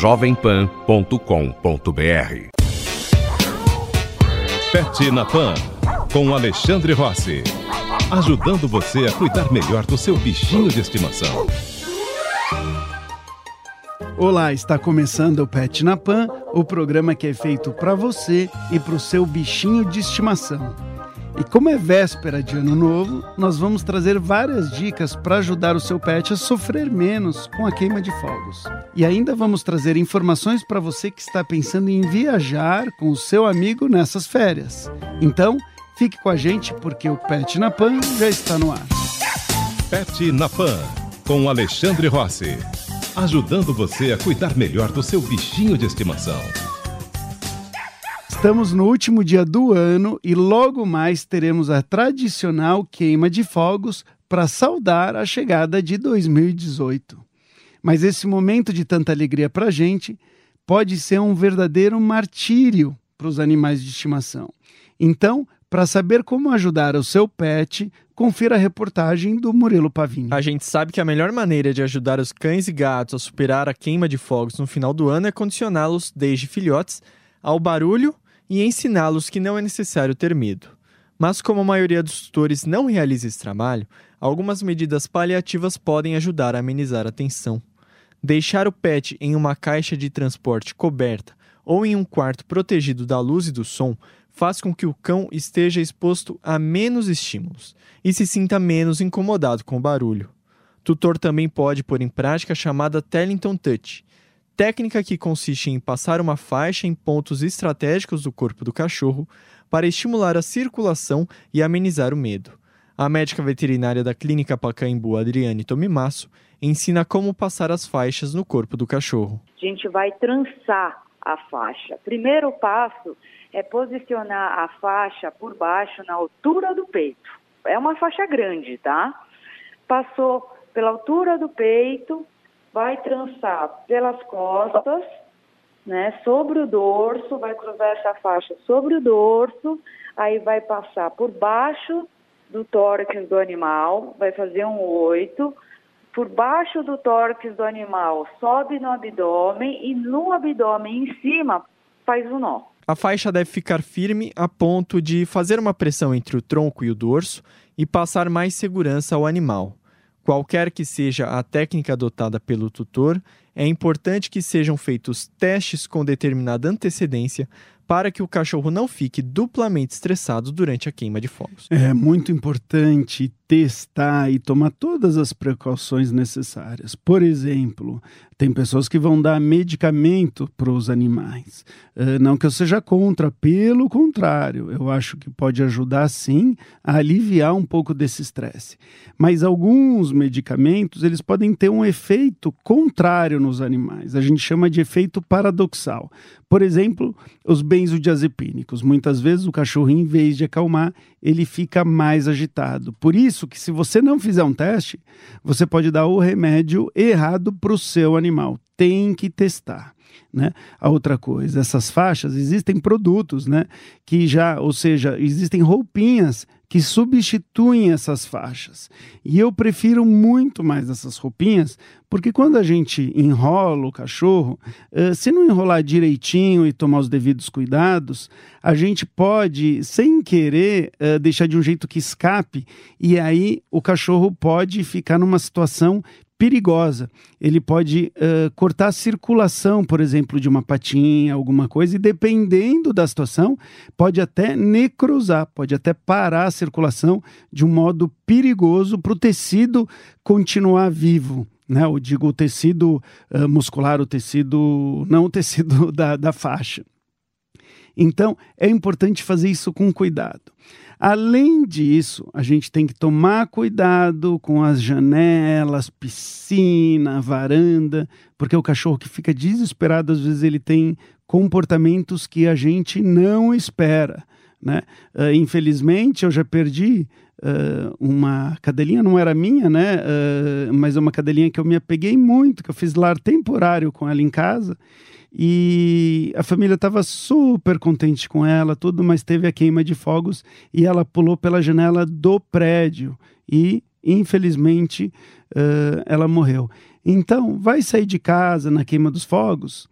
jovempan.com.br. Pet na Pan, com Alexandre Rossi. Ajudando você a cuidar melhor do seu bichinho de estimação. Olá, está começando o Pet na Pan, o programa que é feito para você e para o seu bichinho de estimação. E como é véspera de ano novo, nós vamos trazer várias dicas para ajudar o seu pet a sofrer menos com a queima de fogos. E ainda vamos trazer informações para você que está pensando em viajar com o seu amigo nessas férias. Então, fique com a gente porque o Pet na Pan já está no ar. Pet na Pan, com Alexandre Rossi. Ajudando você a cuidar melhor do seu bichinho de estimação. Estamos no último dia do ano e logo mais teremos a tradicional queima de fogos para saudar a chegada de 2018. Mas esse momento de tanta alegria para a gente pode ser um verdadeiro martírio para os animais de estimação. Então, para saber como ajudar o seu pet, confira a reportagem do Murilo Pavinho. A gente sabe que a melhor maneira de ajudar os cães e gatos a superar a queima de fogos no final do ano é condicioná-los, desde filhotes, ao barulho e ensiná-los que não é necessário ter medo. Mas, como a maioria dos tutores não realiza esse trabalho, algumas medidas paliativas podem ajudar a amenizar a tensão. Deixar o pet em uma caixa de transporte coberta ou em um quarto protegido da luz e do som faz com que o cão esteja exposto a menos estímulos e se sinta menos incomodado com o barulho. Tutor também pode pôr em prática a chamada Tellington Touch, técnica que consiste em passar uma faixa em pontos estratégicos do corpo do cachorro para estimular a circulação e amenizar o medo. A médica veterinária da Clínica Pacaembu, Adriane Tomimasso, ensina como passar as faixas no corpo do cachorro. A gente vai trançar a faixa. Primeiro passo é posicionar a faixa por baixo na altura do peito. É uma faixa grande, tá? Passou pela altura do peito, vai trançar pelas costas, né, sobre o dorso, vai cruzar essa faixa sobre o dorso, aí vai passar por baixo do tórax do animal, vai fazer um oito, por baixo do tórax do animal, sobe no abdômen e no abdômen em cima faz um nó. A faixa deve ficar firme a ponto de fazer uma pressão entre o tronco e o dorso e passar mais segurança ao animal. Qualquer que seja a técnica adotada pelo tutor, é importante que sejam feitos testes com determinada antecedência para que o cachorro não fique duplamente estressado durante a queima de fogos. É muito importante testar e tomar todas as precauções necessárias. Por exemplo, tem pessoas que vão dar medicamento para os animais. Uh, não que eu seja contra, pelo contrário, eu acho que pode ajudar sim a aliviar um pouco desse estresse. Mas alguns medicamentos eles podem ter um efeito contrário nos animais. A gente chama de efeito paradoxal. Por exemplo, os benzodiazepínicos. Muitas vezes o cachorro, em vez de acalmar, ele fica mais agitado. Por isso que se você não fizer um teste, você pode dar o remédio errado para o seu animal. Tem que testar. Né? A outra coisa, essas faixas existem produtos, né? Que já, ou seja, existem roupinhas que substituem essas faixas. E eu prefiro muito mais essas roupinhas, porque quando a gente enrola o cachorro, se não enrolar direitinho e tomar os devidos cuidados, a gente pode, sem querer, deixar de um jeito que escape, e aí o cachorro pode ficar numa situação perigosa. Ele pode uh, cortar a circulação, por exemplo, de uma patinha, alguma coisa, e dependendo da situação, pode até necrosar, pode até parar a circulação de um modo perigoso para o tecido continuar vivo. Né? Eu digo o tecido uh, muscular, o tecido, não o tecido da, da faixa. Então, é importante fazer isso com cuidado. Além disso, a gente tem que tomar cuidado com as janelas, piscina, varanda, porque o cachorro que fica desesperado, às vezes ele tem comportamentos que a gente não espera. Né? Uh, infelizmente, eu já perdi uh, uma cadelinha, não era minha, né? Uh, mas é uma cadelinha que eu me apeguei muito, que eu fiz lar temporário com ela em casa. E a família estava super contente com ela, tudo, mas teve a queima de fogos e ela pulou pela janela do prédio e, infelizmente, uh, ela morreu. Então, vai sair de casa na queima dos fogos?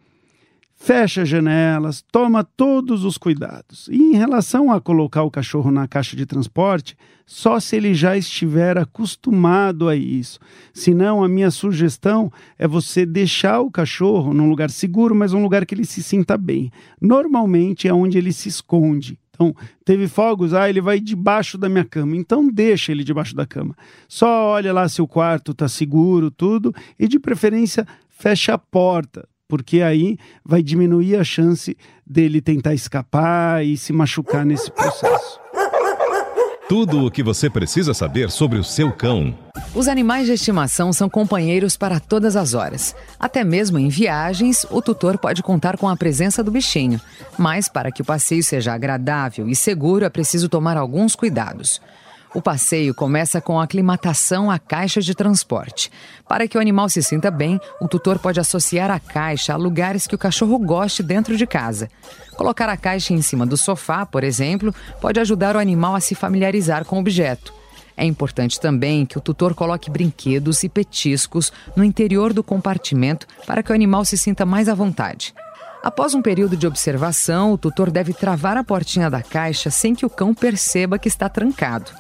Fecha as janelas, toma todos os cuidados. E em relação a colocar o cachorro na caixa de transporte, só se ele já estiver acostumado a isso. Senão, a minha sugestão é você deixar o cachorro num lugar seguro, mas um lugar que ele se sinta bem. Normalmente é onde ele se esconde. Então, teve fogos, ah, ele vai debaixo da minha cama. Então, deixa ele debaixo da cama. Só olha lá se o quarto está seguro, tudo, e de preferência, fecha a porta porque aí vai diminuir a chance dele tentar escapar e se machucar nesse processo. Tudo o que você precisa saber sobre o seu cão. Os animais de estimação são companheiros para todas as horas. Até mesmo em viagens, o tutor pode contar com a presença do bichinho. Mas para que o passeio seja agradável e seguro, é preciso tomar alguns cuidados. O passeio começa com a aclimatação à caixa de transporte. Para que o animal se sinta bem, o tutor pode associar a caixa a lugares que o cachorro goste dentro de casa. Colocar a caixa em cima do sofá, por exemplo, pode ajudar o animal a se familiarizar com o objeto. É importante também que o tutor coloque brinquedos e petiscos no interior do compartimento para que o animal se sinta mais à vontade. Após um período de observação, o tutor deve travar a portinha da caixa sem que o cão perceba que está trancado.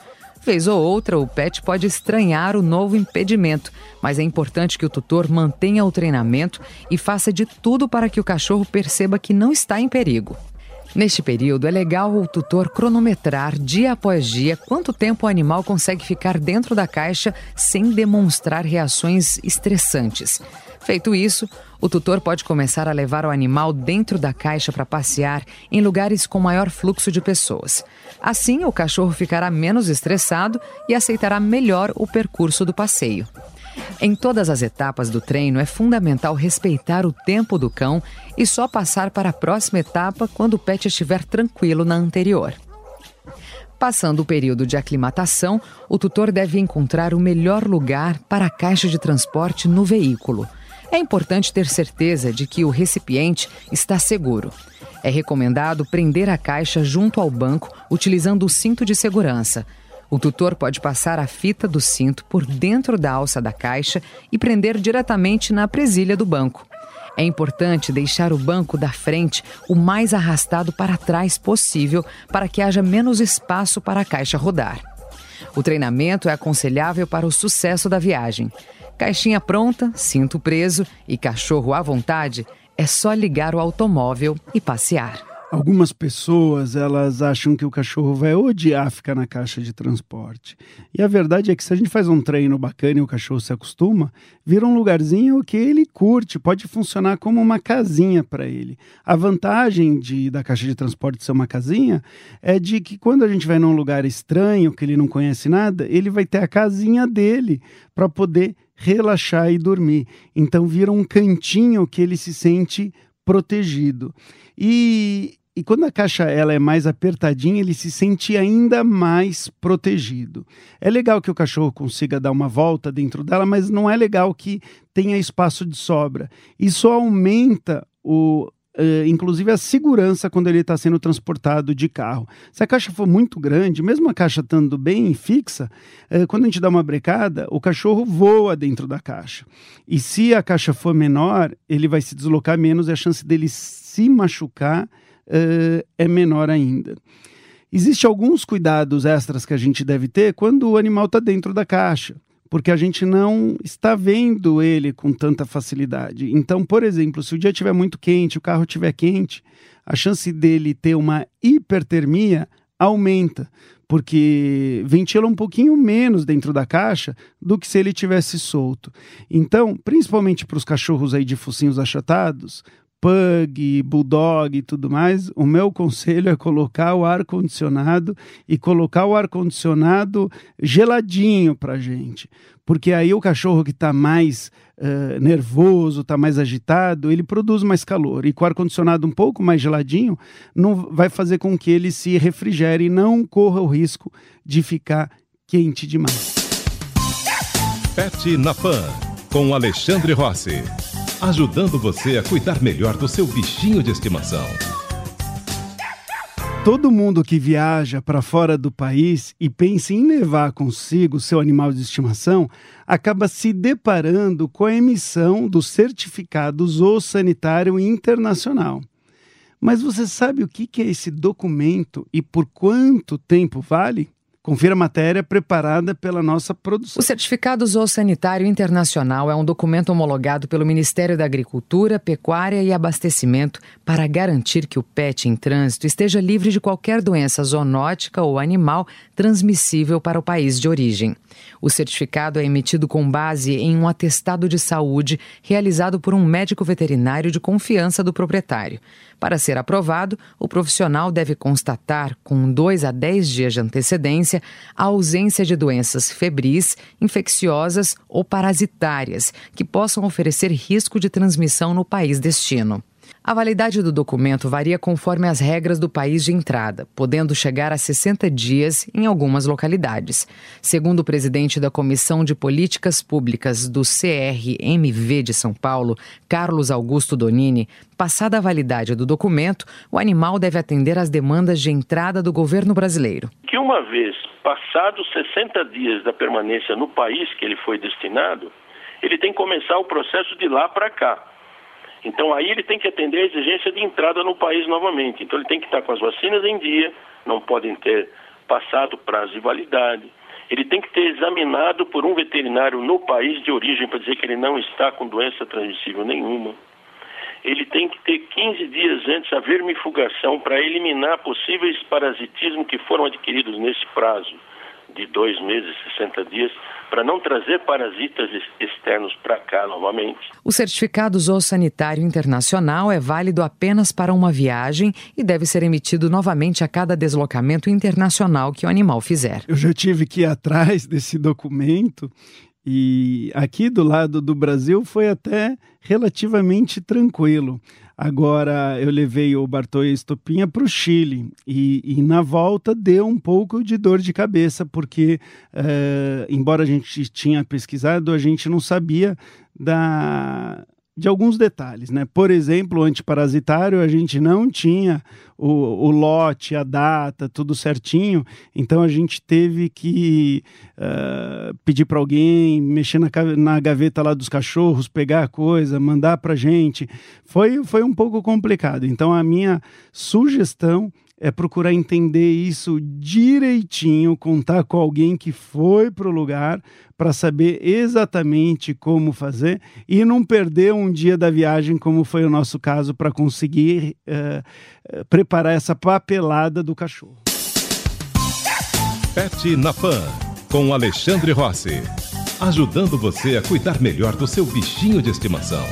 Vez ou outra, o pet pode estranhar o novo impedimento, mas é importante que o tutor mantenha o treinamento e faça de tudo para que o cachorro perceba que não está em perigo. Neste período, é legal o tutor cronometrar dia após dia quanto tempo o animal consegue ficar dentro da caixa sem demonstrar reações estressantes. Feito isso, o tutor pode começar a levar o animal dentro da caixa para passear em lugares com maior fluxo de pessoas. Assim, o cachorro ficará menos estressado e aceitará melhor o percurso do passeio. Em todas as etapas do treino, é fundamental respeitar o tempo do cão e só passar para a próxima etapa quando o pet estiver tranquilo na anterior. Passando o período de aclimatação, o tutor deve encontrar o melhor lugar para a caixa de transporte no veículo. É importante ter certeza de que o recipiente está seguro. É recomendado prender a caixa junto ao banco utilizando o cinto de segurança. O tutor pode passar a fita do cinto por dentro da alça da caixa e prender diretamente na presilha do banco. É importante deixar o banco da frente o mais arrastado para trás possível para que haja menos espaço para a caixa rodar. O treinamento é aconselhável para o sucesso da viagem. Caixinha pronta, cinto preso e cachorro à vontade, é só ligar o automóvel e passear. Algumas pessoas, elas acham que o cachorro vai odiar ficar na caixa de transporte. E a verdade é que se a gente faz um treino bacana e o cachorro se acostuma, vira um lugarzinho que ele curte, pode funcionar como uma casinha para ele. A vantagem de, da caixa de transporte ser uma casinha é de que quando a gente vai num lugar estranho, que ele não conhece nada, ele vai ter a casinha dele para poder relaxar e dormir. Então vira um cantinho que ele se sente protegido. E, e quando a caixa ela é mais apertadinha, ele se sente ainda mais protegido. É legal que o cachorro consiga dar uma volta dentro dela, mas não é legal que tenha espaço de sobra. Isso aumenta o, Uh, inclusive a segurança quando ele está sendo transportado de carro. Se a caixa for muito grande, mesmo a caixa estando bem fixa, uh, quando a gente dá uma brecada, o cachorro voa dentro da caixa. E se a caixa for menor, ele vai se deslocar menos e a chance dele se machucar uh, é menor ainda. Existem alguns cuidados extras que a gente deve ter quando o animal está dentro da caixa, porque a gente não está vendo ele com tanta facilidade. Então, por exemplo, se o dia estiver muito quente, o carro estiver quente, a chance dele ter uma hipertermia aumenta, porque ventila um pouquinho menos dentro da caixa do que se ele tivesse solto. Então, principalmente para os cachorros aí de focinhos achatados, pug, bulldog e tudo mais, o meu conselho é colocar o ar condicionado e colocar o ar condicionado geladinho para gente, porque aí o cachorro que está mais uh, nervoso, está mais agitado, ele produz mais calor. E com o ar condicionado um pouco mais geladinho, não vai fazer com que ele se refrigere e não corra o risco de ficar quente demais. Pet na Pan com Alexandre Rossi ajudando você a cuidar melhor do seu bichinho de estimação. todo mundo que viaja para fora do país e pensa em levar consigo seu animal de estimação acaba se deparando com a emissão do certificado zoossanitário internacional. Mas você sabe o que é esse documento e por quanto tempo vale? Confira a matéria preparada pela nossa produção. O Certificado Zoossanitário Internacional é um documento homologado pelo Ministério da Agricultura, Pecuária e Abastecimento para garantir que o pet em trânsito esteja livre de qualquer doença zoonótica ou animal transmissível para o país de origem. O certificado é emitido com base em um atestado de saúde realizado por um médico veterinário de confiança do proprietário. Para ser aprovado, o profissional deve constatar, com dois a dez dias de antecedência, a ausência de doenças febris, infecciosas ou parasitárias que possam oferecer risco de transmissão no país destino. A validade do documento varia conforme as regras do país de entrada, podendo chegar a 60 dias em algumas localidades. Segundo o presidente da Comissão de Políticas Públicas do CRMV de São Paulo, Carlos Augusto Donini, passada a validade do documento, o animal deve atender às demandas de entrada do governo brasileiro. Que uma vez passados 60 dias da permanência no país que ele foi destinado, ele tem que começar o processo de lá para cá. Então aí ele tem que atender a exigência de entrada no país novamente. Então ele tem que estar com as vacinas em dia, não podem ter passado prazo de validade. Ele tem que ter examinado por um veterinário no país de origem para dizer que ele não está com doença transmissível nenhuma. Ele tem que ter 15 dias antes a vermifugação para eliminar possíveis parasitismos que foram adquiridos nesse prazo de dois meses, 60 dias, para não trazer parasitas externos para cá novamente. O certificado zoossanitário internacional é válido apenas para uma viagem e deve ser emitido novamente a cada deslocamento internacional que o animal fizer. Eu já tive que ir atrás desse documento e aqui do lado do Brasil foi até relativamente tranquilo. Agora eu levei o Bartolomé Estopinha para o Chile e, e, na volta deu um pouco de dor de cabeça, porque, uh, embora a gente tinha pesquisado, a gente não sabia da de alguns detalhes, né? Por exemplo, o antiparasitário a gente não tinha o, o lote, a data, tudo certinho, então a gente teve que uh, pedir para alguém mexer na, na gaveta lá dos cachorros, pegar a coisa, mandar para gente. Foi, foi um pouco complicado. Então a minha sugestão é procurar entender isso direitinho, contar com alguém que foi para o lugar para saber exatamente como fazer e não perder um dia da viagem, como foi o nosso caso, para conseguir uh, preparar essa papelada do cachorro. Pet na Pan, com Alexandre Rossi. Ajudando você a cuidar melhor do seu bichinho de estimação.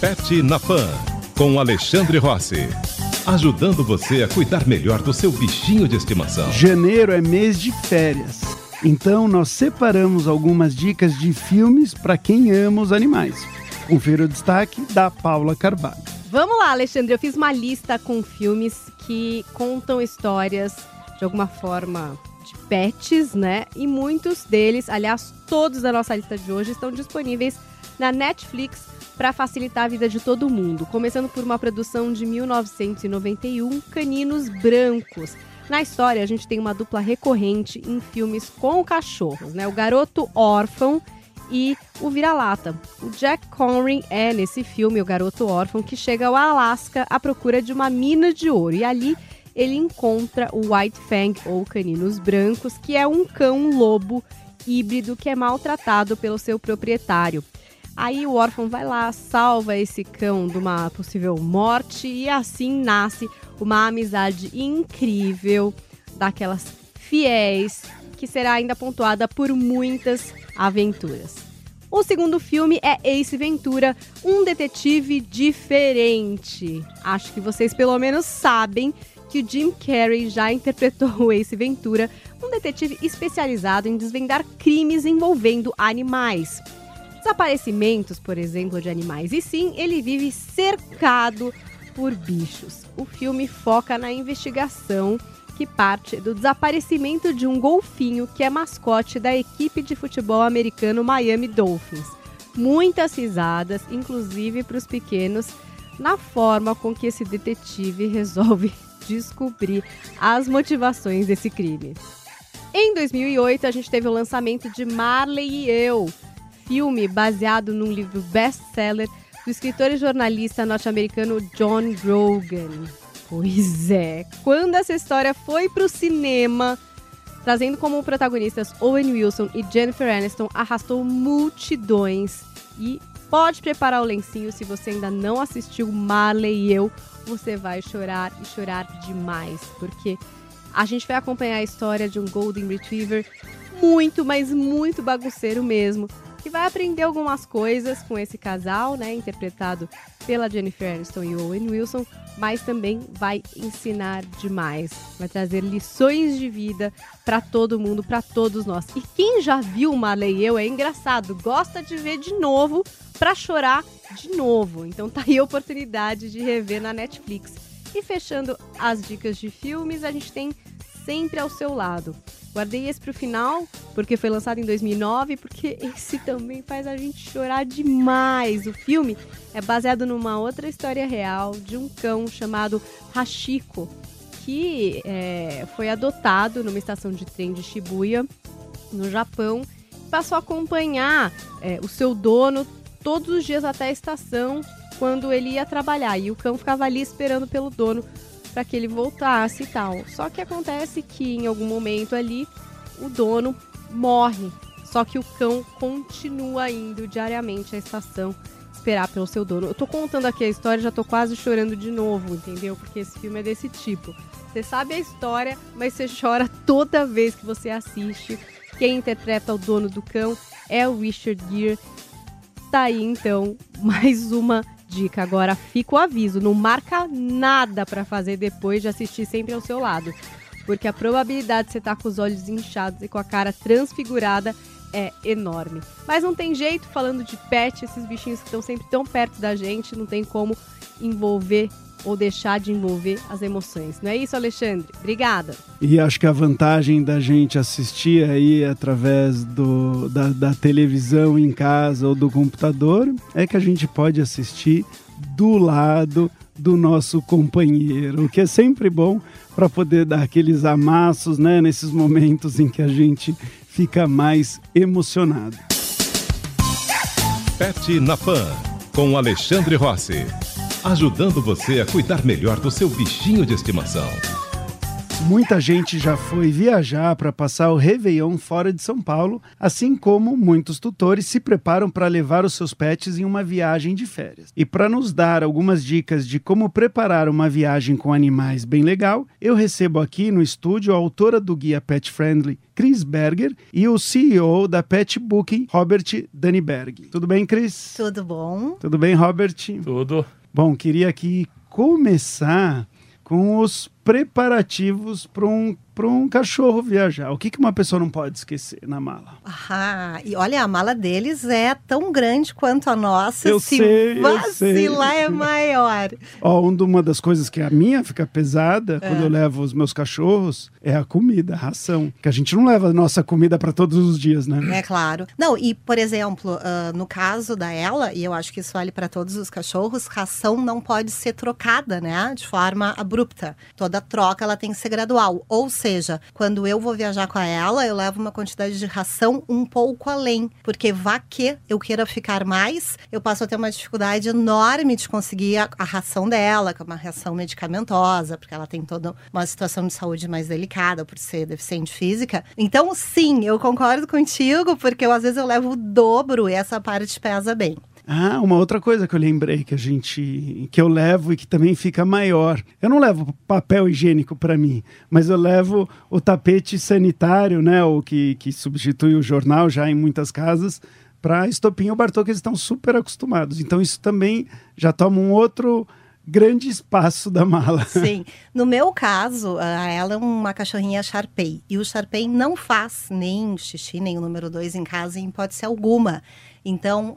Pet na Pan, com Alexandre Rossi. Ajudando você a cuidar melhor do seu bichinho de estimação. Janeiro é mês de férias. Então nós separamos algumas dicas de filmes para quem ama os animais. Confira o destaque da Paula Carvalho. Vamos lá, Alexandre. Eu fiz uma lista com filmes que contam histórias de alguma forma pets, né? E muitos deles, aliás, todos da nossa lista de hoje estão disponíveis na Netflix para facilitar a vida de todo mundo, começando por uma produção de 1991, Caninos Brancos. Na história, a gente tem uma dupla recorrente em filmes com cachorros, né? O garoto órfão e o vira-lata. O Jack Connery é, nesse filme, o garoto órfão que chega ao Alasca à procura de uma mina de ouro. E ali ele encontra o White Fang, ou Caninos Brancos, que é um cão-lobo híbrido que é maltratado pelo seu proprietário. Aí o órfão vai lá, salva esse cão de uma possível morte e assim nasce uma amizade incrível daquelas fiéis que será ainda pontuada por muitas aventuras. O segundo filme é Ace Ventura, um detetive diferente. Acho que vocês pelo menos sabem que o Jim Carrey já interpretou o Ace Ventura, um detetive especializado em desvendar crimes envolvendo animais desaparecimentos, por exemplo, de animais. E sim, ele vive cercado por bichos. O filme foca na investigação que parte do desaparecimento de um golfinho que é mascote da equipe de futebol americano Miami Dolphins. Muitas risadas, inclusive para os pequenos, na forma com que esse detetive resolve descobrir as motivações desse crime. Em 2008, a gente teve o lançamento de Marley e Eu, filme baseado num livro best-seller do escritor e jornalista norte-americano John Grogan. Pois é, quando essa história foi para o cinema, trazendo como protagonistas Owen Wilson e Jennifer Aniston, arrastou multidões e pode preparar o lencinho se você ainda não assistiu Marley e eu, você vai chorar e chorar demais, porque a gente vai acompanhar a história de um Golden Retriever muito, mas muito bagunceiro mesmo, que vai aprender algumas coisas com esse casal, né, interpretado pela Jennifer Aniston e Owen Wilson, mas também vai ensinar demais, vai trazer lições de vida para todo mundo, para todos nós. E quem já viu Marley e eu é engraçado, gosta de ver de novo para chorar de novo. Então tá aí a oportunidade de rever na Netflix. E fechando as dicas de filmes, a gente tem sempre ao seu lado. Guardei esse pro final, porque foi lançado em 2009, porque esse também faz a gente chorar demais. O filme é baseado numa outra história real de um cão chamado Hashiko, que é, foi adotado numa estação de trem de Shibuya, no Japão, passou a acompanhar é, o seu dono todos os dias até a estação quando ele ia trabalhar. E o cão ficava ali esperando pelo dono para que ele voltasse e tal. Só que acontece que em algum momento ali o dono morre. Só que o cão continua indo diariamente à estação esperar pelo seu dono. Eu tô contando aqui a história, já tô quase chorando de novo, entendeu? Porque esse filme é desse tipo. Você sabe a história, mas você chora toda vez que você assiste. Quem interpreta o dono do cão é o Richard Gere Tá aí então mais uma dica. Agora fica o aviso, não marca nada para fazer depois de assistir sempre ao seu lado, porque a probabilidade de você estar tá com os olhos inchados e com a cara transfigurada é enorme. Mas não tem jeito, falando de pet, esses bichinhos que estão sempre tão perto da gente, não tem como envolver ou deixar de envolver as emoções. Não é isso, Alexandre? Obrigada. E acho que a vantagem da gente assistir aí através do, da, da televisão em casa ou do computador é que a gente pode assistir do lado do nosso companheiro, o que é sempre bom para poder dar aqueles amassos, né, nesses momentos em que a gente fica mais emocionado. Pet na Pan, com Alexandre Rossi ajudando você a cuidar melhor do seu bichinho de estimação. Muita gente já foi viajar para passar o Réveillon fora de São Paulo, assim como muitos tutores se preparam para levar os seus pets em uma viagem de férias. E para nos dar algumas dicas de como preparar uma viagem com animais bem legal, eu recebo aqui no estúdio a autora do guia Pet Friendly, Chris Berger, e o CEO da Pet Booking, Robert Daniberg. Tudo bem, Chris? Tudo bom. Tudo bem, Robert? Tudo. Bom, queria aqui começar com os preparativos para um para um cachorro viajar. O que, que uma pessoa não pode esquecer na mala? Ah, e olha, a mala deles é tão grande quanto a nossa. Eu Se sei, vacilar sei. é maior. Ó, uma das coisas que a minha fica pesada é. quando eu levo os meus cachorros é a comida, a ração. Que a gente não leva a nossa comida para todos os dias, né? É claro. Não, e por exemplo, uh, no caso da ela, e eu acho que isso vale para todos os cachorros, ração não pode ser trocada, né? De forma abrupta. Toda troca ela tem que ser gradual. Ou seja, seja, quando eu vou viajar com ela, eu levo uma quantidade de ração um pouco além, porque vá que eu queira ficar mais, eu passo a ter uma dificuldade enorme de conseguir a, a ração dela, que é uma ração medicamentosa, porque ela tem toda uma situação de saúde mais delicada por ser deficiente física. Então, sim, eu concordo contigo, porque eu, às vezes eu levo o dobro e essa parte pesa bem. Ah, uma outra coisa que eu lembrei que a gente que eu levo e que também fica maior. Eu não levo papel higiênico para mim, mas eu levo o tapete sanitário, né, o que, que substitui o jornal já em muitas casas para estopinho o Bartô que eles estão super acostumados. Então isso também já toma um outro grande espaço da mala. Sim. No meu caso, ela é uma cachorrinha Sharpei. E o Sharpei não faz nem xixi, nem o número dois em casa em hipótese alguma. Então,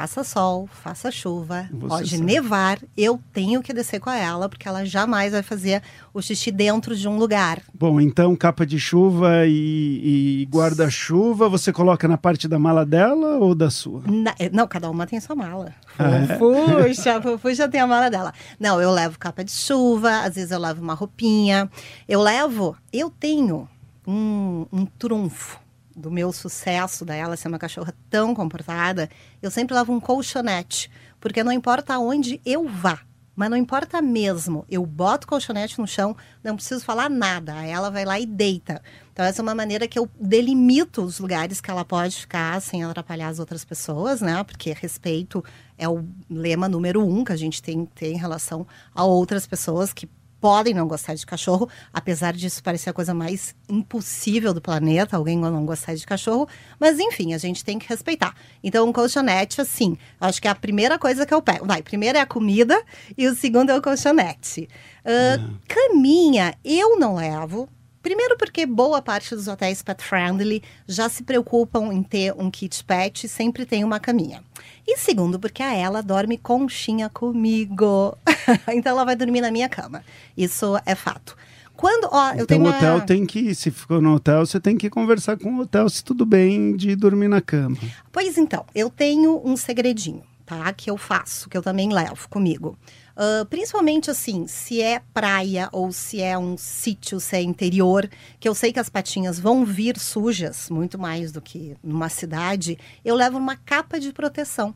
faça sol, faça chuva, Você pode sabe. nevar, eu tenho que descer com ela, porque ela jamais vai fazer o xixi dentro de um lugar. Bom, então capa de chuva e, e guarda-chuva você coloca na parte da mala dela ou da sua? Na- eh, não, cada uma tem sua mala. Ah, é? Puxa, Puxa tem a mala dela. Não, eu levo capa de chuva, às vezes eu levo uma roupinha. Eu levo, eu tenho um, um trunfo do meu sucesso da ela ser uma cachorra tão comportada. Eu sempre levo um colchonete, porque não importa aonde eu vá. Mas não importa mesmo, eu boto colchonete no chão, não preciso falar nada, ela vai lá e deita. Então, essa é uma maneira que eu delimito os lugares que ela pode ficar sem atrapalhar as outras pessoas, né? Porque respeito é o lema número um que a gente tem ter em relação a outras pessoas que podem não gostar de cachorro, apesar disso parecer a coisa mais impossível do planeta, alguém não gostar de cachorro, mas enfim, a gente tem que respeitar. Então, um colchonete, assim, acho que é a primeira coisa que eu pego. Vai, primeiro é a comida e o segundo é o colchonete. Ah, Caminha, eu não levo. Primeiro porque boa parte dos hotéis pet friendly já se preocupam em ter um kit pet e sempre tem uma caminha. E segundo porque a ela dorme conchinha comigo. então ela vai dormir na minha cama. Isso é fato. Quando, ó, eu então o uma... hotel tem que, se ficou no hotel, você tem que conversar com o hotel se tudo bem de dormir na cama. Pois então, eu tenho um segredinho, tá? Que eu faço, que eu também levo comigo. Ah, principalmente assim, se é praia ou se é um sítio, se é interior, que eu sei que as patinhas vão vir sujas, muito mais do que numa cidade, eu levo uma capa de proteção.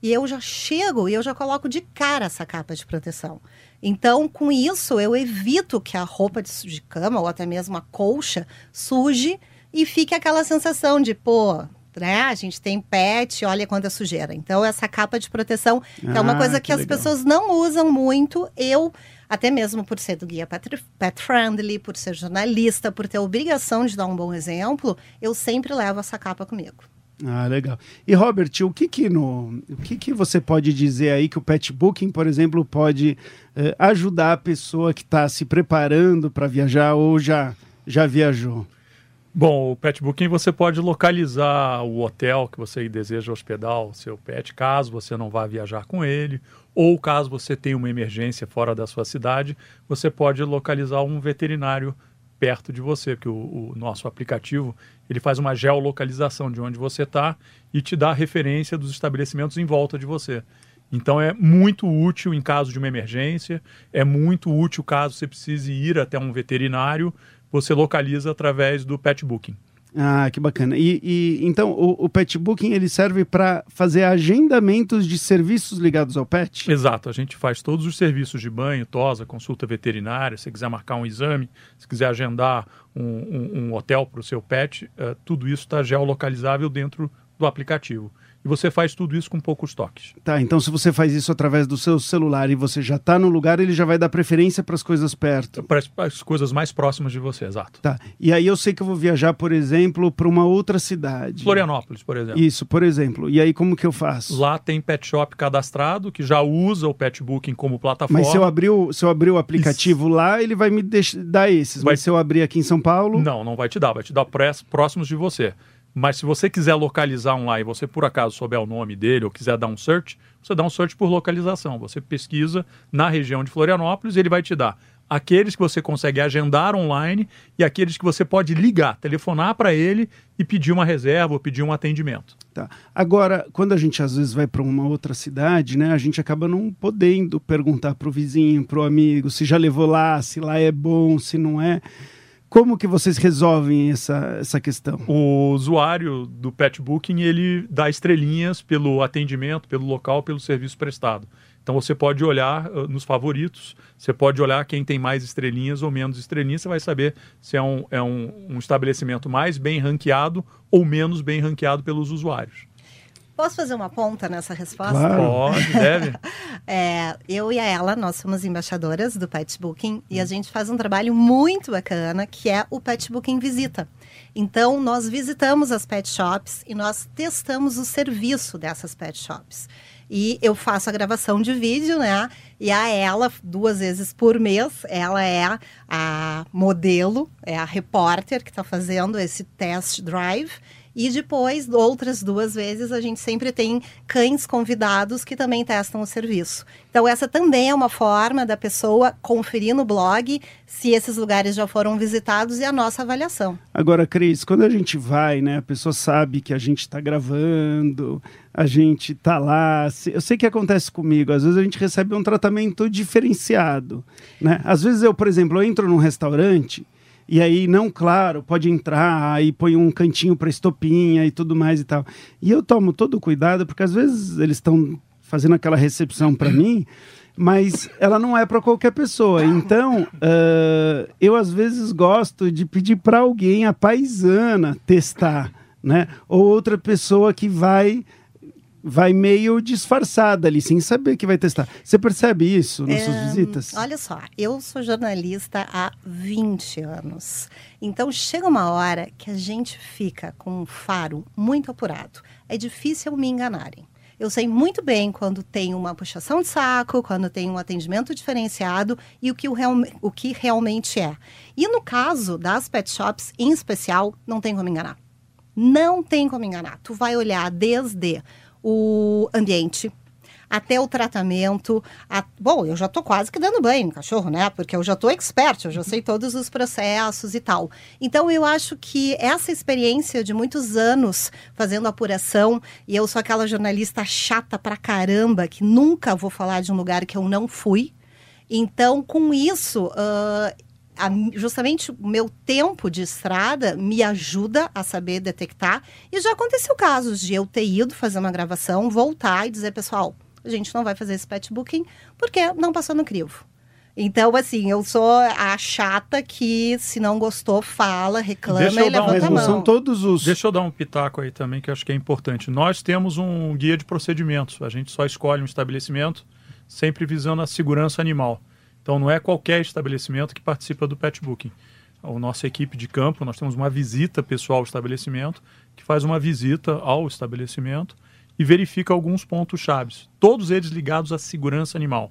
E eu já chego e eu já coloco de cara essa capa de proteção. Então, com isso, eu evito que a roupa de, de cama ou até mesmo a colcha suje e fique aquela sensação de, pô, né? A gente tem pet, olha quanta sujeira. Então, essa capa de proteção que é uma Ah, coisa que que, as legal. pessoas não usam muito. Eu, até mesmo por ser do guia pet, pet friendly, por ser jornalista, por ter a obrigação de dar um bom exemplo, eu sempre levo essa capa comigo. Ah, legal. E Robert, o que que no, o que que você pode dizer aí que o pet booking, por exemplo, pode eh, ajudar a pessoa que está se preparando para viajar ou já já viajou? Bom, o Pet Booking você pode localizar o hotel que você deseja hospedar o seu pet, caso você não vá viajar com ele, ou caso você tenha uma emergência fora da sua cidade, você pode localizar um veterinário perto de você, porque o, o nosso aplicativo ele faz uma geolocalização de onde você está e te dá a referência dos estabelecimentos em volta de você. Então é muito útil em caso de uma emergência, é muito útil caso você precise ir até um veterinário, você localiza através do Pet Booking. Ah, que bacana. E, e então o, o pet booking ele serve para fazer agendamentos de serviços ligados ao pet? Exato, a gente faz todos os serviços de banho, tosa, consulta veterinária, se quiser marcar um exame, se quiser agendar um, um- um hotel para o seu pet, eh, tudo isso está geolocalizável dentro do aplicativo. E você faz tudo isso com poucos toques. Tá, então se você faz isso através do seu celular e você já está no lugar, ele já vai dar preferência para as coisas perto. Para as- coisas mais próximas de você, exato. Tá. E aí eu sei que eu vou viajar, por exemplo, para uma outra cidade. Florianópolis, por exemplo. Isso, por exemplo. E aí como que eu faço? Lá tem pet shop cadastrado que já usa o Pet Booking como plataforma. Mas se eu abrir o, se eu abrir o aplicativo lá, ele vai me deix- dar esses. Vai- Mas se eu abrir aqui em São Paulo, Não, não vai te dar, vai te dar próximos de você. Mas se você quiser localizar um lá e você por acaso souber o nome dele ou quiser dar um search, você dá um search por localização. Você pesquisa na região de Florianópolis e ele vai te dar aqueles que você consegue agendar online e aqueles que você pode ligar, telefonar para ele e pedir uma reserva ou pedir um atendimento. Tá. Agora, quando a gente às vezes vai para uma outra cidade, né, a gente acaba não podendo perguntar para o vizinho, para o amigo, se já levou lá, se lá é bom, se não é. Como que vocês resolvem essa, essa questão? O usuário do Pet Booking, ele dá estrelinhas pelo atendimento, pelo local, pelo serviço prestado. Então você pode olhar uh, nos favoritos, você pode olhar quem tem mais estrelinhas ou menos estrelinhas, você vai saber se é um, é um, um estabelecimento mais bem ranqueado ou menos bem ranqueado pelos usuários. Posso fazer uma ponta nessa resposta? Claro. Pode, deve. É, eu e a ela, nós somos embaixadoras do Pet Booking e a gente faz um trabalho muito bacana que é o Pet Booking Visita. Então, nós visitamos as pet shops e nós testamos o serviço dessas pet shops. E eu faço a gravação de vídeo, né? E a ela, duas vezes por mês, ela é a modelo, é a repórter que está fazendo esse test drive. E depois, outras duas vezes, a gente sempre tem cães convidados que também testam o serviço. Então, essa também é uma forma da pessoa conferir no blog se esses lugares já foram visitados e a nossa avaliação. Agora, Cris, quando a gente vai, né, a pessoa sabe que a gente está gravando, a gente está lá. Eu sei que acontece comigo, às vezes a gente recebe um tratamento diferenciado. Né? Às vezes eu, por exemplo, eu entro num restaurante e aí, não, claro, pode entrar, aí põe um cantinho para estopinha e tudo mais e tal. E eu tomo todo o cuidado, porque às vezes eles estão fazendo aquela recepção para mim, mas ela não é para qualquer pessoa. Então, uh, eu às vezes gosto de pedir para alguém, a paisana, testar, né? Ou outra pessoa que vai vai meio disfarçada ali, sem saber que vai testar. Você percebe isso nas é, suas visitas? Olha só, eu sou jornalista há 20 anos. Então chega uma hora que a gente fica com um faro muito apurado. É difícil me enganarem. Eu sei muito bem quando tem uma puxação de saco, quando tem um atendimento diferenciado e o que, o, real, o que realmente é. E no caso das pet shops, em especial, não tem como enganar. Não tem como enganar. Tu vai olhar desde o ambiente, até o tratamento. A... Bom, eu já estou quase que dando banho no cachorro, né? Porque eu já estou expert, eu já sei todos os processos e tal. Então, eu acho que essa experiência de muitos anos fazendo apuração, e eu sou aquela jornalista chata pra caramba, que nunca vou falar de um lugar que eu não fui. Então, com isso, uh, a, justamente o meu tempo de estrada me ajuda a saber detectar. E já aconteceu casos de eu ter ido fazer uma gravação, voltar e dizer, pessoal, a gente não vai fazer esse pet booking porque não passou no crivo. Então, assim, eu sou a chata que, se não gostou, fala, reclama e levanta um, a mão. São todos os... Deixa eu dar um pitaco aí também, que eu acho que é importante. Nós temos um guia de procedimentos. A gente só escolhe um estabelecimento sempre visando a segurança animal. Então não é qualquer estabelecimento que participa do pet booking. A nossa equipe de campo, nós temos uma visita pessoal ao estabelecimento, que faz uma visita ao estabelecimento e verifica alguns pontos chaves, todos eles ligados à segurança animal.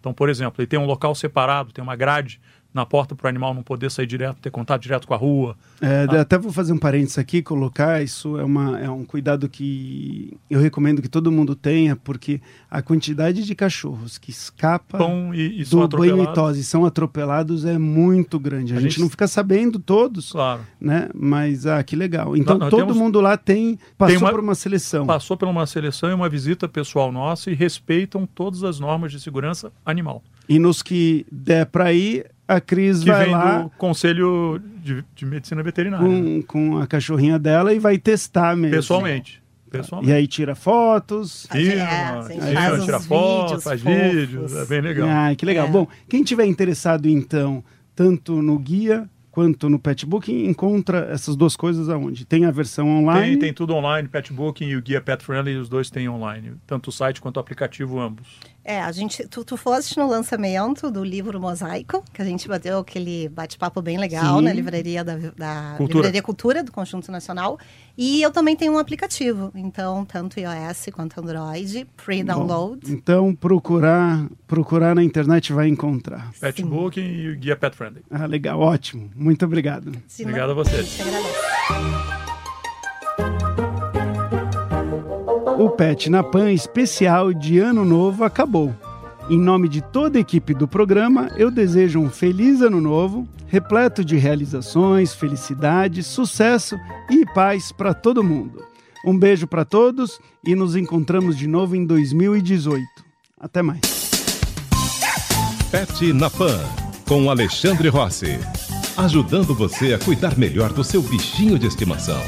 Então, por exemplo, ele tem um local separado, tem uma grade na porta para o animal não poder sair direto, ter contato direto com a rua. É, ah. Até vou fazer um parênteses aqui, colocar, isso é, uma, é um cuidado que eu recomendo que todo mundo tenha, porque a quantidade de cachorros que escapam e, e do banho e tosse são atropelados é muito grande. A, a gente, gente, não fica sabendo todos, claro. né? Mas, ah, que legal. Então, não, todo temos... mundo lá tem, passou tem uma, por uma seleção. Passou por uma seleção e uma visita pessoal nossa e respeitam todas as normas de segurança animal. E nos que der para ir, a Cris que vai vem lá do Conselho de, de Medicina Veterinária. Com, né? com a cachorrinha dela e vai testar mesmo. Pessoalmente. Pessoalmente. E aí tira fotos. Filma, é, tira fotos, faz vídeos. É bem legal. Ah, que legal. É. Bom, quem tiver interessado, então, tanto no guia quanto no Petbook, encontra essas duas coisas aonde? Tem a versão online? Tem, tem tudo online, Petbook e o guia Pet Friendly, os dois têm online, tanto o site quanto o aplicativo, ambos. É, a gente, tu, tu foste no lançamento do livro Mosaico, que a gente bateu aquele bate-papo bem legal Sim. na livraria da, da Cultura. Livraria Cultura do Conjunto Nacional. E eu também tenho um aplicativo, então tanto iOS quanto Android, free download. Bom, então procurar, procurar na internet vai encontrar. Petbook e o guia Pet Friendly. Ah, legal, ótimo. Muito obrigado. Sim, obrigado a você. O Pet na Pan especial de Ano Novo acabou. Em nome de toda a equipe do programa, eu desejo um feliz ano novo, repleto de realizações, felicidade, sucesso e paz para todo mundo. Um beijo para todos e nos encontramos de novo em 2018. Até mais. Pet na Pan, com Alexandre Rossi. Ajudando você a cuidar melhor do seu bichinho de estimação.